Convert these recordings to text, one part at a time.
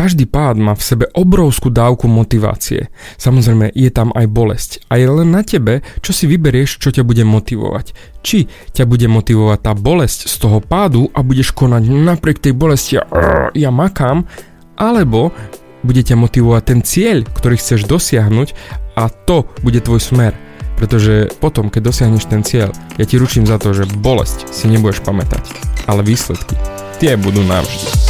každý pád má v sebe obrovskú dávku motivácie. Samozrejme, je tam aj bolesť. A je len na tebe, čo si vyberieš, čo ťa bude motivovať. Či ťa bude motivovať tá bolesť z toho pádu a budeš konať napriek tej bolesti a ja makám, alebo bude ťa motivovať ten cieľ, ktorý chceš dosiahnuť a to bude tvoj smer. Pretože potom, keď dosiahneš ten cieľ, ja ti ručím za to, že bolesť si nebudeš pamätať, ale výsledky, tie budú navždy.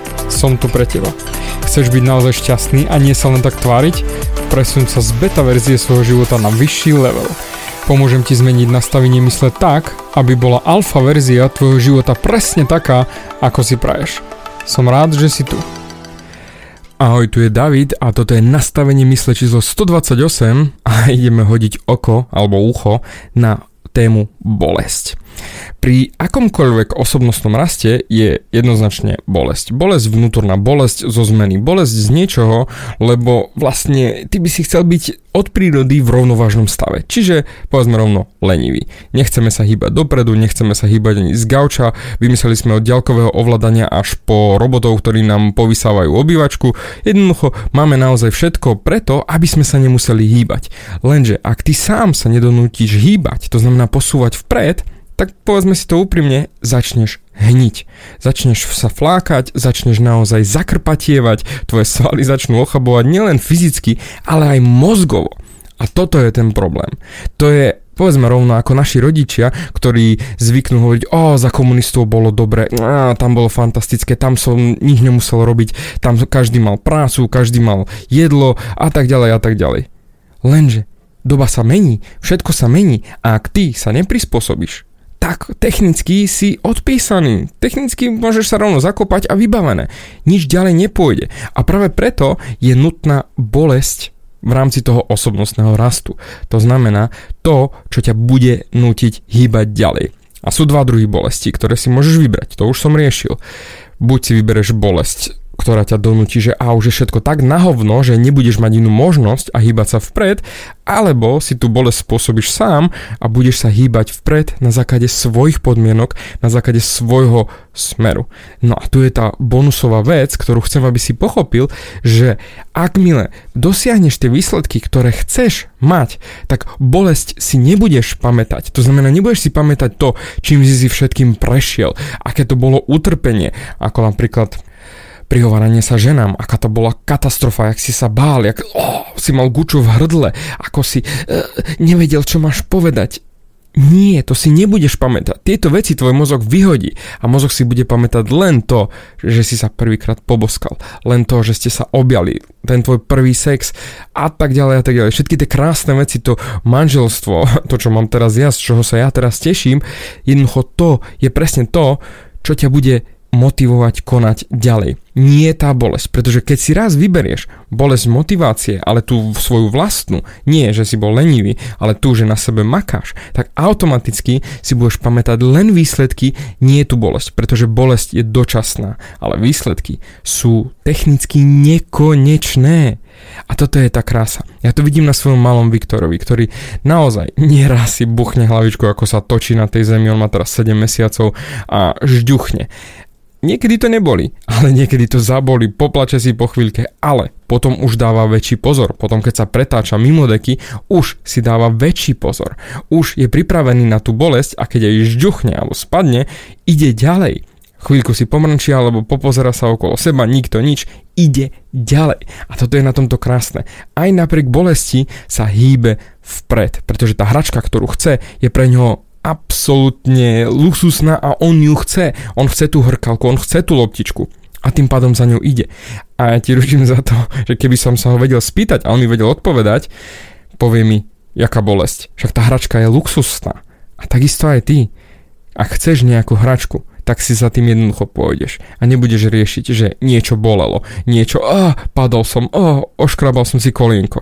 som tu pre teba. Chceš byť naozaj šťastný a nie sa len tak tváriť? Presun sa z beta verzie svojho života na vyšší level. Pomôžem ti zmeniť nastavenie mysle tak, aby bola alfa verzia tvojho života presne taká, ako si praješ. Som rád, že si tu. Ahoj, tu je David a toto je nastavenie mysle číslo 128 a ideme hodiť oko alebo ucho na tému bolesť. Pri akomkoľvek osobnostnom raste je jednoznačne bolesť. Bolesť, vnútorná bolesť zo zmeny, bolesť z niečoho, lebo vlastne ty by si chcel byť od prírody v rovnovážnom stave. Čiže povedzme rovno lenivý. Nechceme sa hýbať dopredu, nechceme sa hýbať ani z gauča, vymysleli sme od ďalkového ovládania až po robotov, ktorí nám povysávajú obývačku. Jednoducho máme naozaj všetko preto, aby sme sa nemuseli hýbať. Lenže ak ty sám sa nedonútiš hýbať, to znamená posúvať vpred, tak povedzme si to úprimne, začneš hniť. Začneš sa flákať, začneš naozaj zakrpatievať, tvoje svaly začnú ochabovať nielen fyzicky, ale aj mozgovo. A toto je ten problém. To je povedzme rovno ako naši rodičia, ktorí zvyknú hovoriť, o, za komunistov bolo dobre, á, tam bolo fantastické, tam som nič nemusel robiť, tam každý mal prácu, každý mal jedlo a tak ďalej a tak ďalej. Lenže doba sa mení, všetko sa mení a ak ty sa neprispôsobíš, tak technicky si odpísaný. Technicky môžeš sa rovno zakopať a vybavené. Nič ďalej nepôjde. A práve preto je nutná bolesť v rámci toho osobnostného rastu. To znamená to, čo ťa bude nutiť hýbať ďalej. A sú dva druhy bolesti, ktoré si môžeš vybrať. To už som riešil. Buď si vybereš bolesť ktorá ťa donúti, že a už je všetko tak nahovno, že nebudeš mať inú možnosť a hýbať sa vpred, alebo si tu bolesť spôsobíš sám a budeš sa hýbať vpred na základe svojich podmienok, na základe svojho smeru. No a tu je tá bonusová vec, ktorú chcem, aby si pochopil, že ak mile dosiahneš tie výsledky, ktoré chceš mať, tak bolesť si nebudeš pamätať. To znamená, nebudeš si pamätať to, čím si si všetkým prešiel, aké to bolo utrpenie, ako napríklad prihováranie sa ženám, aká to bola katastrofa, jak si sa bál, jak oh, si mal guču v hrdle, ako si uh, nevedel, čo máš povedať. Nie, to si nebudeš pamätať. Tieto veci tvoj mozog vyhodí a mozog si bude pamätať len to, že si sa prvýkrát poboskal, len to, že ste sa objali, ten tvoj prvý sex a tak ďalej a tak ďalej. Všetky tie krásne veci, to manželstvo, to čo mám teraz ja, z čoho sa ja teraz teším, jednoducho to je presne to, čo ťa bude motivovať konať ďalej. Nie tá bolesť, pretože keď si raz vyberieš bolesť motivácie, ale tú svoju vlastnú, nie že si bol lenivý, ale tú, že na sebe makáš, tak automaticky si budeš pamätať len výsledky, nie tú bolesť, pretože bolesť je dočasná, ale výsledky sú technicky nekonečné. A toto je tá krása. Ja to vidím na svojom malom Viktorovi, ktorý naozaj nieraz si buchne hlavičku, ako sa točí na tej zemi, on má teraz 7 mesiacov a žďuchne. Niekedy to neboli, ale niekedy to zaboli, poplače si po chvíľke, ale potom už dáva väčší pozor. Potom keď sa pretáča mimo deky, už si dáva väčší pozor. Už je pripravený na tú bolesť a keď jej žďuchne alebo spadne, ide ďalej. Chvíľku si pomrčia alebo popozera sa okolo seba, nikto nič, ide ďalej. A toto je na tomto krásne. Aj napriek bolesti sa hýbe vpred, pretože tá hračka, ktorú chce, je pre ňoho absolútne luxusná a on ju chce. On chce tú hrkalku, on chce tú loptičku a tým pádom za ňou ide. A ja ti ručím za to, že keby som sa ho vedel spýtať a on mi vedel odpovedať, povie mi, jaká bolesť. Však tá hračka je luxusná. A takisto aj ty. Ak chceš nejakú hračku, tak si za tým jednoducho pôjdeš a nebudeš riešiť, že niečo bolelo, niečo, a padol som, a oškrabal som si kolienko.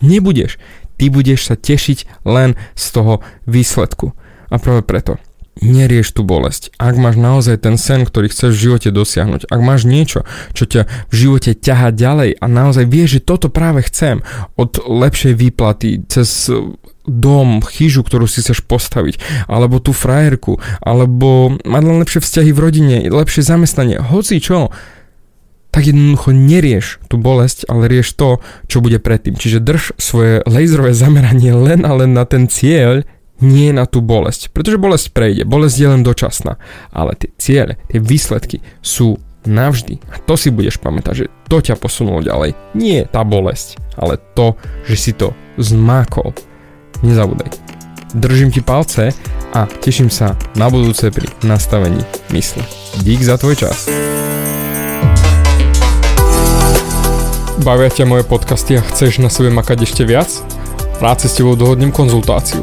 Nebudeš. Ty budeš sa tešiť len z toho výsledku. A práve preto nerieš tú bolesť. Ak máš naozaj ten sen, ktorý chceš v živote dosiahnuť, ak máš niečo, čo ťa v živote ťaha ďalej a naozaj vieš, že toto práve chcem, od lepšej výplaty, cez dom, chyžu, ktorú si chceš postaviť, alebo tú frajerku, alebo mať len lepšie vzťahy v rodine, lepšie zamestnanie, hoci čo, tak jednoducho nerieš tú bolesť, ale rieš to, čo bude predtým. Čiže drž svoje laserové zameranie len a len na ten cieľ, nie na tú bolesť. Pretože bolesť prejde, bolesť je len dočasná. Ale tie ciele, tie výsledky sú navždy. A to si budeš pamätať, že to ťa posunulo ďalej. Nie tá bolesť, ale to, že si to zmákol. Nezabúdaj. Držím ti palce a teším sa na budúce pri nastavení mysle. Dík za tvoj čas. Bavia ťa moje podcasty a chceš na sebe makať ešte viac? Rád si s tebou dohodnem konzultáciu